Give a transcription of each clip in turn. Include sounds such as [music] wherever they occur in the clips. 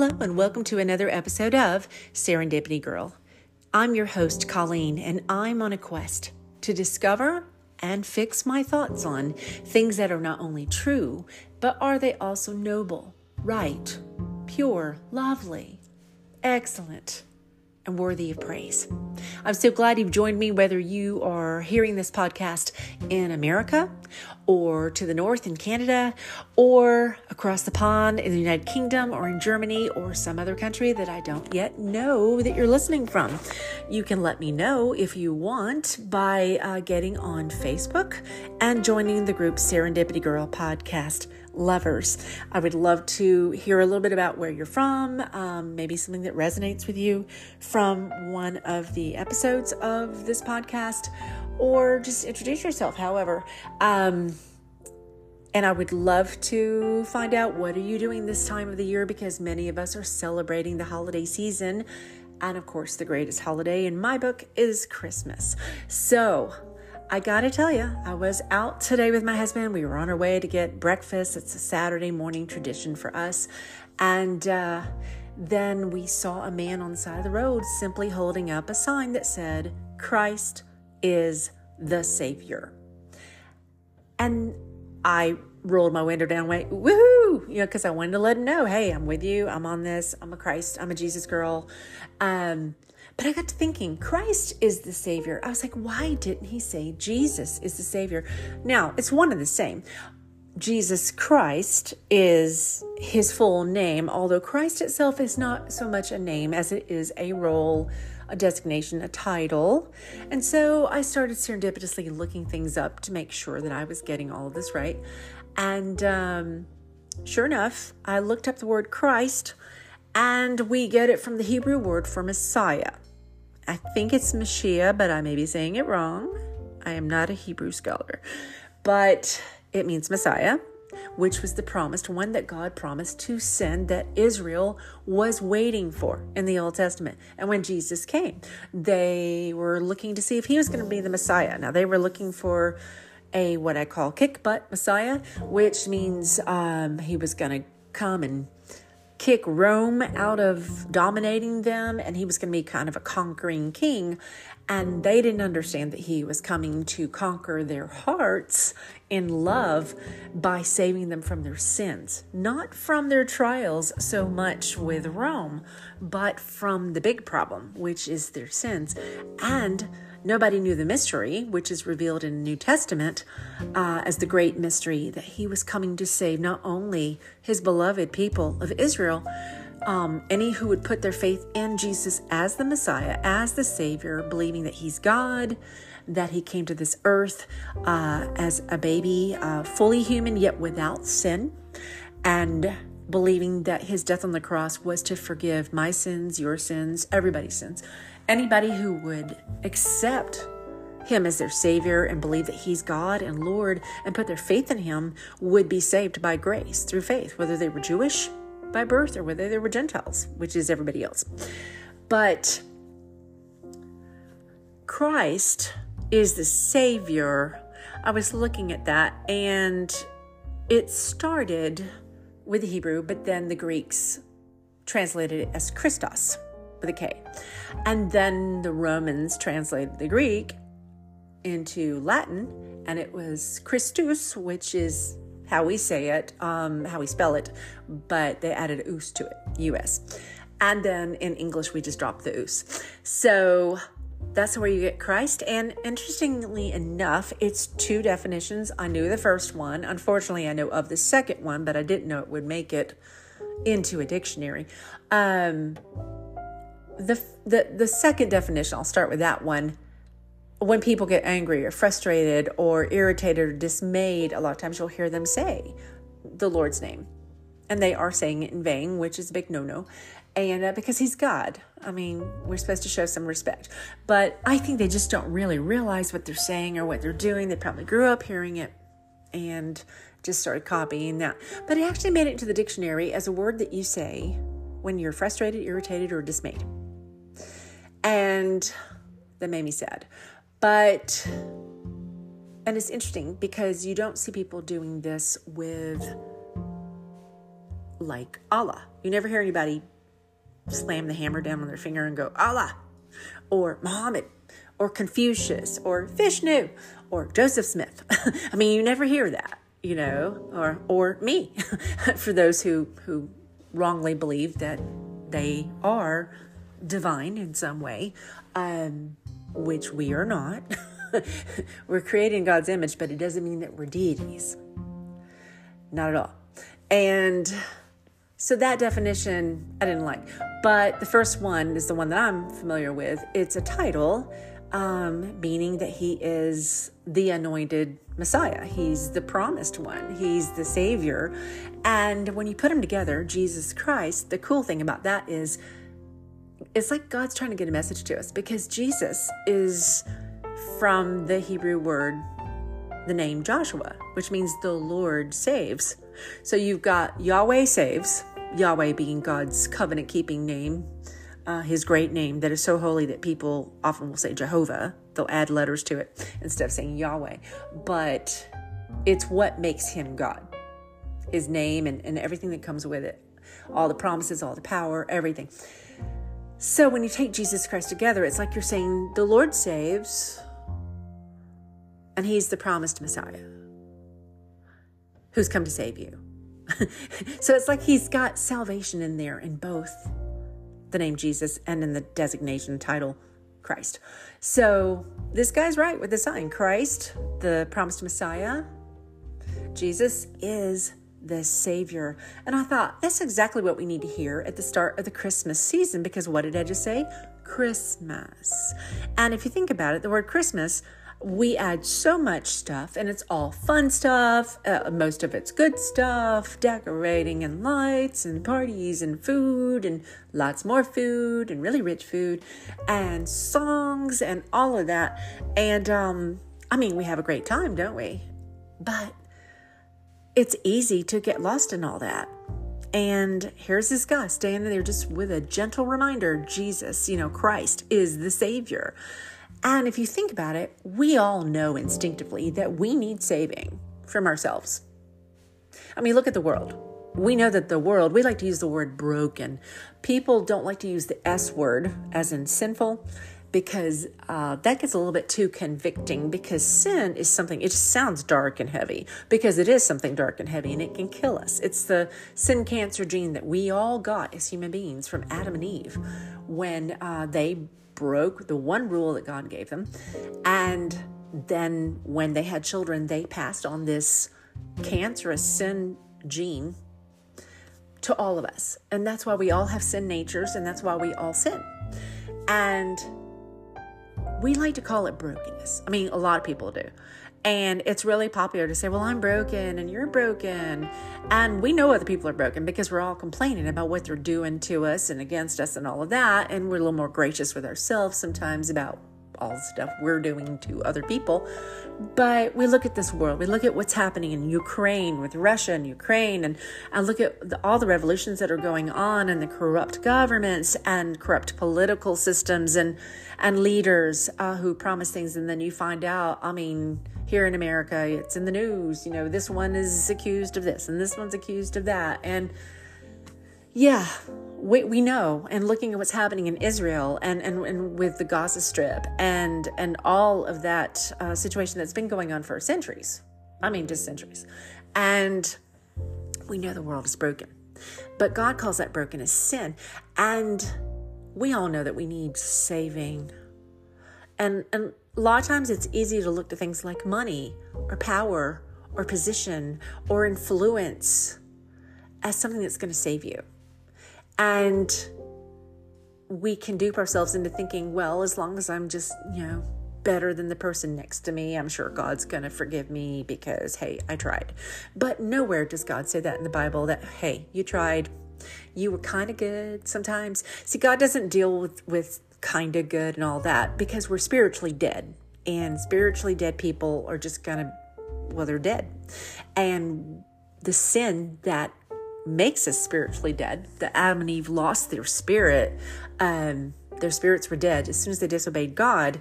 Hello, and welcome to another episode of Serendipity Girl. I'm your host, Colleen, and I'm on a quest to discover and fix my thoughts on things that are not only true, but are they also noble, right, pure, lovely, excellent, and worthy of praise. I'm so glad you've joined me, whether you are hearing this podcast in America or to the north in Canada or across the pond in the United Kingdom or in Germany or some other country that I don't yet know that you're listening from. You can let me know if you want by uh, getting on Facebook and joining the group Serendipity Girl Podcast lovers. I would love to hear a little bit about where you're from, um, maybe something that resonates with you from one of the episodes of this podcast, or just introduce yourself. However, um, and I would love to find out what are you doing this time of the year because many of us are celebrating the holiday season. And of course, the greatest holiday in my book is Christmas. So, I gotta tell you, I was out today with my husband. We were on our way to get breakfast. It's a Saturday morning tradition for us. And uh, then we saw a man on the side of the road simply holding up a sign that said, Christ is the Savior. And I rolled my window down, went, woohoo, you know, because I wanted to let him know, hey, I'm with you. I'm on this. I'm a Christ. I'm a Jesus girl. Um, but I got to thinking, Christ is the Savior. I was like, why didn't he say Jesus is the Savior? Now, it's one and the same. Jesus Christ is his full name, although Christ itself is not so much a name as it is a role, a designation, a title. And so I started serendipitously looking things up to make sure that I was getting all of this right. And um, sure enough, I looked up the word Christ, and we get it from the Hebrew word for Messiah. I think it's Mashiach, but I may be saying it wrong. I am not a Hebrew scholar. But it means Messiah, which was the promised one that God promised to send that Israel was waiting for in the Old Testament. And when Jesus came, they were looking to see if he was going to be the Messiah. Now, they were looking for a what I call kick butt Messiah, which means um, he was going to come and kick Rome out of dominating them, and he was going to be kind of a conquering king. And they didn't understand that he was coming to conquer their hearts in love by saving them from their sins, not from their trials so much with Rome, but from the big problem, which is their sins. And Nobody knew the mystery, which is revealed in the New Testament uh, as the great mystery that he was coming to save not only his beloved people of Israel, um, any who would put their faith in Jesus as the Messiah, as the Savior, believing that He's God, that He came to this earth uh, as a baby, uh, fully human yet without sin, and believing that His death on the cross was to forgive my sins, your sins, everybody's sins, Anybody who would accept him as their Savior and believe that He's God and Lord and put their faith in Him would be saved by grace through faith, whether they were Jewish by birth or whether they were Gentiles, which is everybody else. But Christ is the Savior. I was looking at that and it started with the Hebrew, but then the Greeks translated it as Christos with a K. And then the Romans translated the Greek into Latin, and it was Christus, which is how we say it, um, how we spell it, but they added us to it, US. And then in English, we just dropped the us. So that's where you get Christ. And interestingly enough, it's two definitions. I knew the first one. Unfortunately, I know of the second one, but I didn't know it would make it into a dictionary. Um, the, the the second definition i'll start with that one. When people get angry or frustrated or irritated or dismayed a lot of times you'll hear them say the lord's name. And they are saying it in vain which is a big no-no. And uh, because he's god. I mean we're supposed to show some respect. But i think they just don't really realize what they're saying or what they're doing. They probably grew up hearing it and just started copying that. But it actually made it into the dictionary as a word that you say when you're frustrated irritated or dismayed and that made me sad. But, and it's interesting because you don't see people doing this with like Allah. You never hear anybody slam the hammer down on their finger and go, Allah, or Muhammad, or Confucius, or Vishnu, or Joseph Smith. [laughs] I mean, you never hear that, you know, or or me, [laughs] for those who who wrongly believe that they are divine in some way, um, which we are not. [laughs] we're created in God's image, but it doesn't mean that we're deities. Not at all. And so that definition I didn't like. But the first one is the one that I'm familiar with. It's a title, um, meaning that he is the anointed Messiah. He's the promised one. He's the Savior. And when you put them together, Jesus Christ, the cool thing about that is it's like God's trying to get a message to us because Jesus is from the Hebrew word, the name Joshua, which means the Lord saves. So you've got Yahweh saves, Yahweh being God's covenant keeping name, uh, his great name that is so holy that people often will say Jehovah. They'll add letters to it instead of saying Yahweh. But it's what makes him God his name and, and everything that comes with it all the promises, all the power, everything. So when you take Jesus Christ together, it's like you're saying the Lord saves, and he's the promised Messiah who's come to save you. [laughs] so it's like he's got salvation in there in both the name Jesus and in the designation title Christ. So this guy's right with the sign Christ, the promised Messiah. Jesus is the Savior. And I thought that's exactly what we need to hear at the start of the Christmas season because what did I just say? Christmas. And if you think about it, the word Christmas we add so much stuff and it's all fun stuff uh, most of it's good stuff decorating and lights and parties and food and lots more food and really rich food and songs and all of that and um i mean we have a great time don't we but it's easy to get lost in all that and here's this guy standing there just with a gentle reminder jesus you know christ is the savior and if you think about it, we all know instinctively that we need saving from ourselves. I mean, look at the world. We know that the world, we like to use the word broken. People don't like to use the S word, as in sinful, because uh, that gets a little bit too convicting because sin is something, it just sounds dark and heavy because it is something dark and heavy and it can kill us. It's the sin cancer gene that we all got as human beings from Adam and Eve when uh, they broke the one rule that God gave them. And then when they had children, they passed on this cancerous sin gene to all of us. And that's why we all have sin natures and that's why we all sin. And we like to call it brokenness. I mean, a lot of people do. And it's really popular to say, well, I'm broken and you're broken. And we know other people are broken because we're all complaining about what they're doing to us and against us and all of that. And we're a little more gracious with ourselves sometimes about all the stuff we're doing to other people. But we look at this world, we look at what's happening in Ukraine with Russia and Ukraine, and, and look at the, all the revolutions that are going on and the corrupt governments and corrupt political systems and, and leaders uh, who promise things. And then you find out, I mean, here in America, it's in the news, you know, this one is accused of this and this one's accused of that. And yeah, we, we know, and looking at what's happening in Israel and, and, and with the Gaza Strip and, and all of that uh, situation that's been going on for centuries. I mean, just centuries. And we know the world is broken. But God calls that broken as sin. And we all know that we need saving. And, and a lot of times it's easy to look to things like money or power or position or influence as something that's going to save you. And we can dupe ourselves into thinking, well, as long as I'm just, you know, better than the person next to me, I'm sure God's going to forgive me because, hey, I tried. But nowhere does God say that in the Bible that, hey, you tried. You were kind of good sometimes. See, God doesn't deal with, with kind of good and all that because we're spiritually dead. And spiritually dead people are just kind of, well, they're dead. And the sin that makes us spiritually dead, that Adam and Eve lost their spirit, um, their spirits were dead. As soon as they disobeyed God,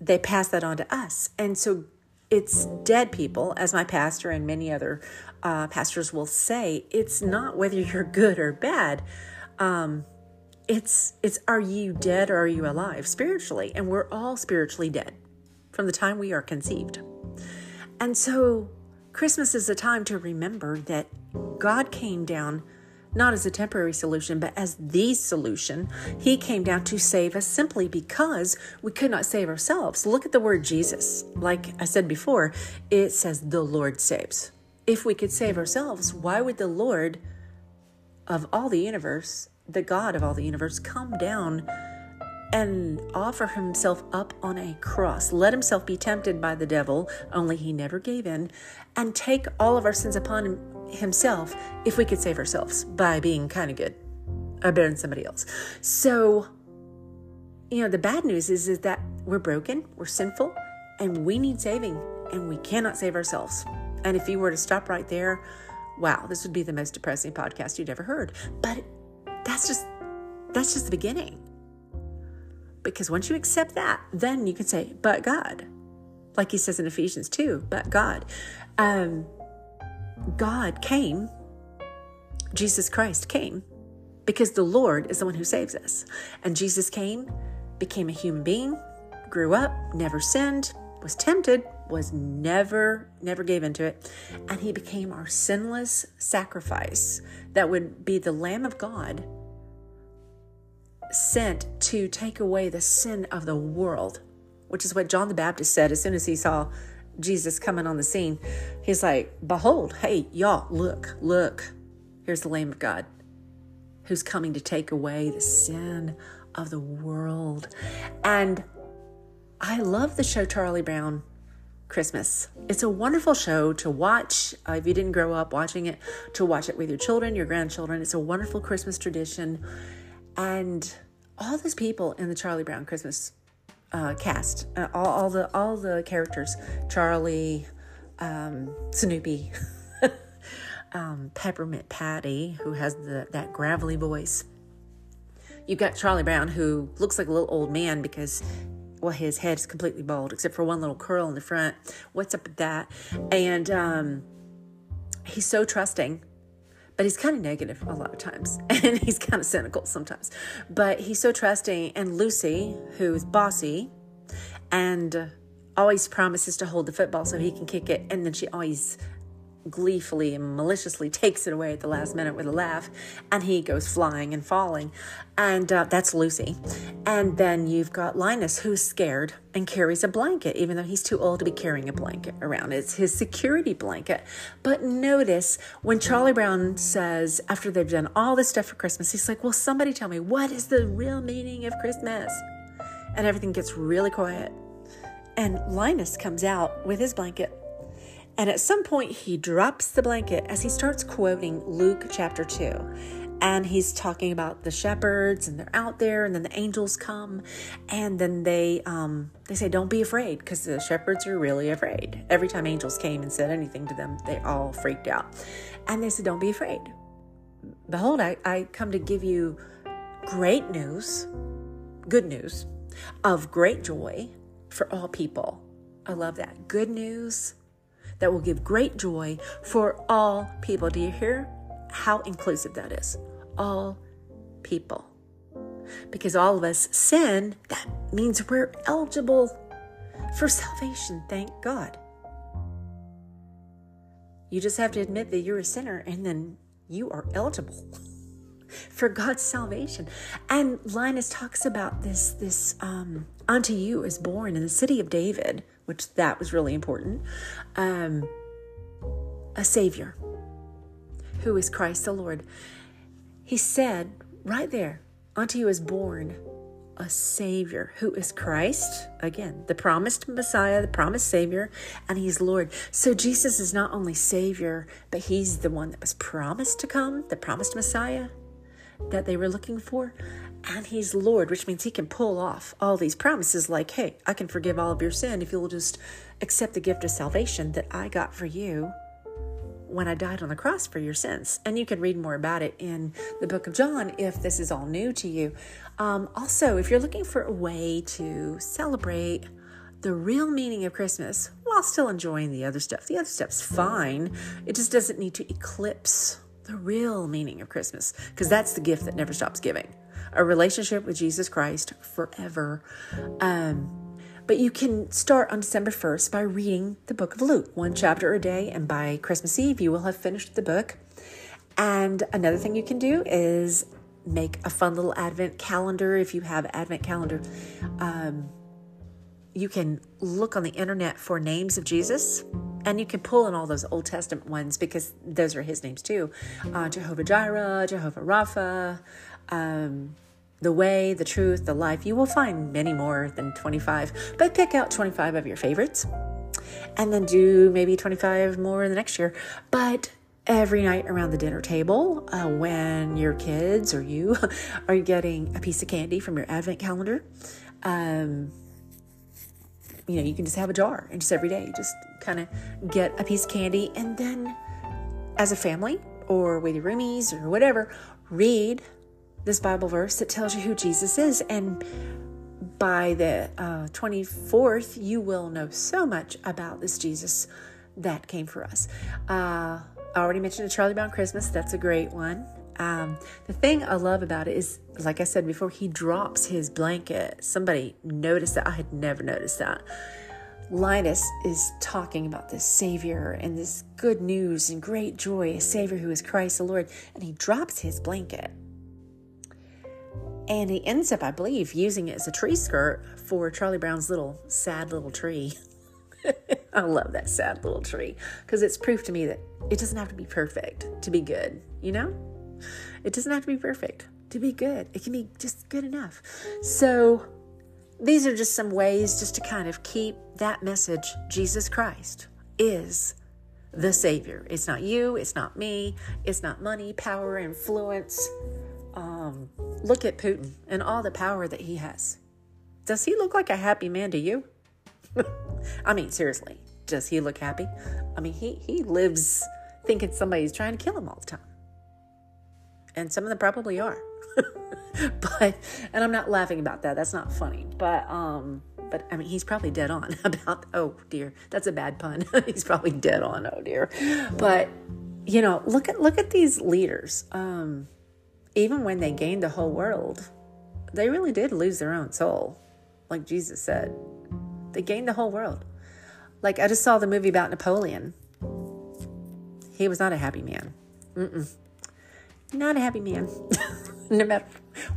they passed that on to us. And so it's dead people, as my pastor and many other uh, pastors will say. It's not whether you're [laughs] good or bad. Um, it's it's are you dead or are you alive spiritually? And we're all spiritually dead from the time we are conceived. And so Christmas is a time to remember that God came down not as a temporary solution, but as the solution. He came down to save us simply because we could not save ourselves. Look at the word Jesus. Like I said before, it says the Lord saves. If we could save ourselves, why would the Lord of all the universe, the God of all the universe, come down and offer himself up on a cross, let himself be tempted by the devil, only he never gave in, and take all of our sins upon him himself if we could save ourselves by being kind of good or better than somebody else. So, you know, the bad news is, is that we're broken, we're sinful, and we need saving, and we cannot save ourselves. And if you were to stop right there, wow, this would be the most depressing podcast you'd ever heard. But that's just that's just the beginning. Because once you accept that, then you can say, but God. Like he says in Ephesians 2, but God. Um, God came, Jesus Christ came, because the Lord is the one who saves us. And Jesus came, became a human being, grew up, never sinned, was tempted, was never, never gave into it. And he became our sinless sacrifice that would be the Lamb of God sent to take away the sin of the world, which is what John the Baptist said as soon as he saw Jesus coming on the scene, he's like, Behold, hey, y'all, look, look. Here's the Lamb of God who's coming to take away the sin of the world. And I love the show Charlie Brown Christmas. It's a wonderful show to watch. Uh, if you didn't grow up watching it, to watch it with your children, your grandchildren. It's a wonderful Christmas tradition. And all those people in the Charlie Brown Christmas uh, cast, uh, all, all, the all the characters, Charlie, um, Snoopy, [laughs] um, Peppermint Patty, who has the that gravelly voice. You've got Charlie Brown, who looks like a little old man because, well, his head is completely bald except for one little curl in the front. What's up with that? And um, he's so trusting but he's kind of negative a lot of times [laughs] and he's kind of cynical sometimes. But he's so trusting. And Lucy, who's bossy and always promises to hold the football so he can kick it, and then she always gleefully and maliciously takes it away at the last minute with a laugh, and he goes flying and falling. And uh, that's Lucy. And then you've got Linus, who's scared and carries a blanket, even though he's too old to be carrying a blanket around. It's his security blanket. But notice when Charlie Brown says, after they've done all this stuff for Christmas, he's like, Well, somebody tell me, what is the real meaning of Christmas? And everything gets really quiet. And Linus comes out with his blanket and at some point, he drops the blanket as he starts quoting Luke chapter 2. And he's talking about the shepherds and they're out there, and then the angels come, and then they um, they say, "Don't be afraid," because the shepherds are really afraid. Every time angels came and said anything to them, they all freaked out, and they said, "Don't be afraid." Behold, I, I come to give you great news, good news, of great joy for all people. I love that. Good news that will give great joy for all people. Do you hear how inclusive that is? All people. Because all of us sin, that means we're eligible for salvation, thank God. You just have to admit that you're a sinner and then you are eligible [laughs] for God's salvation. And Linus talks about this this um unto you is born in the city of David which that was really important, um, a Savior who is Christ the Lord. He said right there, unto you is born a Savior who is Christ, again, the promised Messiah, the promised Savior, and He's Lord. So Jesus is not only Savior, but He's the one that was promised to come, the promised Messiah that they were looking for and he's Lord, which means he can pull off all these promises like, hey, I can forgive all of your sin if you'll just accept the gift of salvation that I got for you when I died on the cross for your sins. And you can read more about it in the book of John if this is all new to you. Um, also, if you're looking for a way to celebrate the real meaning of Christmas while still enjoying the other stuff. The other stuff's fine. It just doesn't need to eclipse the real meaning of Christmas because that's the gift that never stops giving a relationship with Jesus Christ forever. Um, but you can start on December 1st by reading the book of Luke, one chapter a day, and by Christmas Eve, you will have finished the book. And another thing you can do is make a fun little advent calendar if you have advent calendar. Um, you can look on the internet for names of Jesus and you can pull in all those Old Testament ones because those are his names too uh, Jehovah Jireh, Jehovah Rapha, um, the way, the truth, the life. You will find many more than 25, but pick out 25 of your favorites and then do maybe 25 more the next year. But every night around the dinner table, uh, when your kids or you [laughs] are getting a piece of candy from your advent calendar, um, you know, you can just have a jar and just every day, just kind of get a piece of candy and then as a family or with your roomies or whatever, read this Bible verse that tells you who Jesus is. And by the uh, 24th, you will know so much about this Jesus that came for us. Uh, I already mentioned the Charlie Brown Christmas. That's a great one. Um, the thing I love about it is, like I said before, he drops his blanket. Somebody noticed that. I had never noticed that. Linus is talking about this Savior and this good news and great joy, a Savior who is Christ the Lord, and he drops his blanket. And he ends up, I believe, using it as a tree skirt for Charlie Brown's little sad little tree. [laughs] I love that sad little tree because it's proof to me that it doesn't have to be perfect to be good, you know? It doesn't have to be perfect to be good. It can be just good enough. So, these are just some ways just to kind of keep that message Jesus Christ is the Savior. It's not you, it's not me, it's not money, power, influence. Um, look at Putin and all the power that he has. Does he look like a happy man to you? [laughs] I mean, seriously, does he look happy? I mean, he, he lives thinking somebody's trying to kill him all the time. And some of them probably are. [laughs] but and I'm not laughing about that. That's not funny. But um but I mean he's probably dead on [laughs] about oh dear. That's a bad pun. [laughs] he's probably dead on, oh dear. But you know, look at look at these leaders. Um even when they gained the whole world, they really did lose their own soul, like Jesus said. They gained the whole world. Like, I just saw the movie about Napoleon. He was not a happy man. Mm-mm. Not a happy man. [laughs] no matter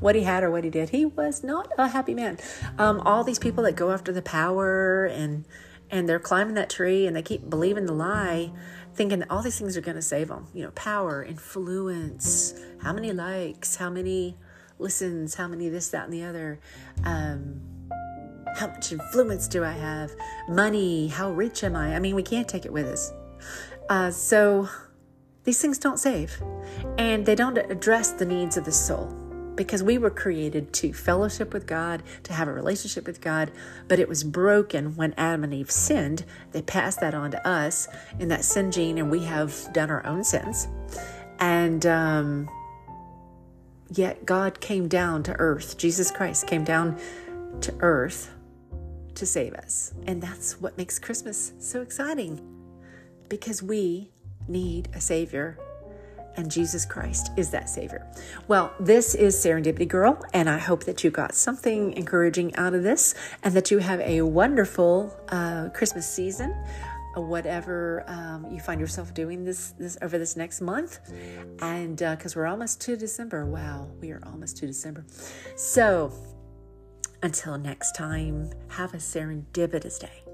what he had or what he did, he was not a happy man. Um, all these people that go after the power and and they're climbing that tree and they keep believing the lie thinking that all these things are going to save them. You know, power, influence, how many likes, how many listens, how many this, that, and the other. Um, how much influence do I have? Money, how rich am I? I mean, we can't take it with us. Uh, so these things don't save, and they don't address the needs of the soul because we were created to fellowship with God, to have a relationship with God, but it was broken when Adam and Eve sinned. They passed that on to us in that sin gene, and we have done our own sins. And um, yet God came down to earth. Jesus Christ came down to earth to save us. And that's what makes Christmas so exciting because we need a Savior and Jesus Christ is that Savior. Well, this is Serendipity Girl, and I hope that you got something encouraging out of this and that you have a wonderful uh, Christmas season. Uh, whatever um, you find yourself doing this this over this next month, and because uh, we're almost to December, wow, we are almost to December. So, until next time, have a serendipitous day.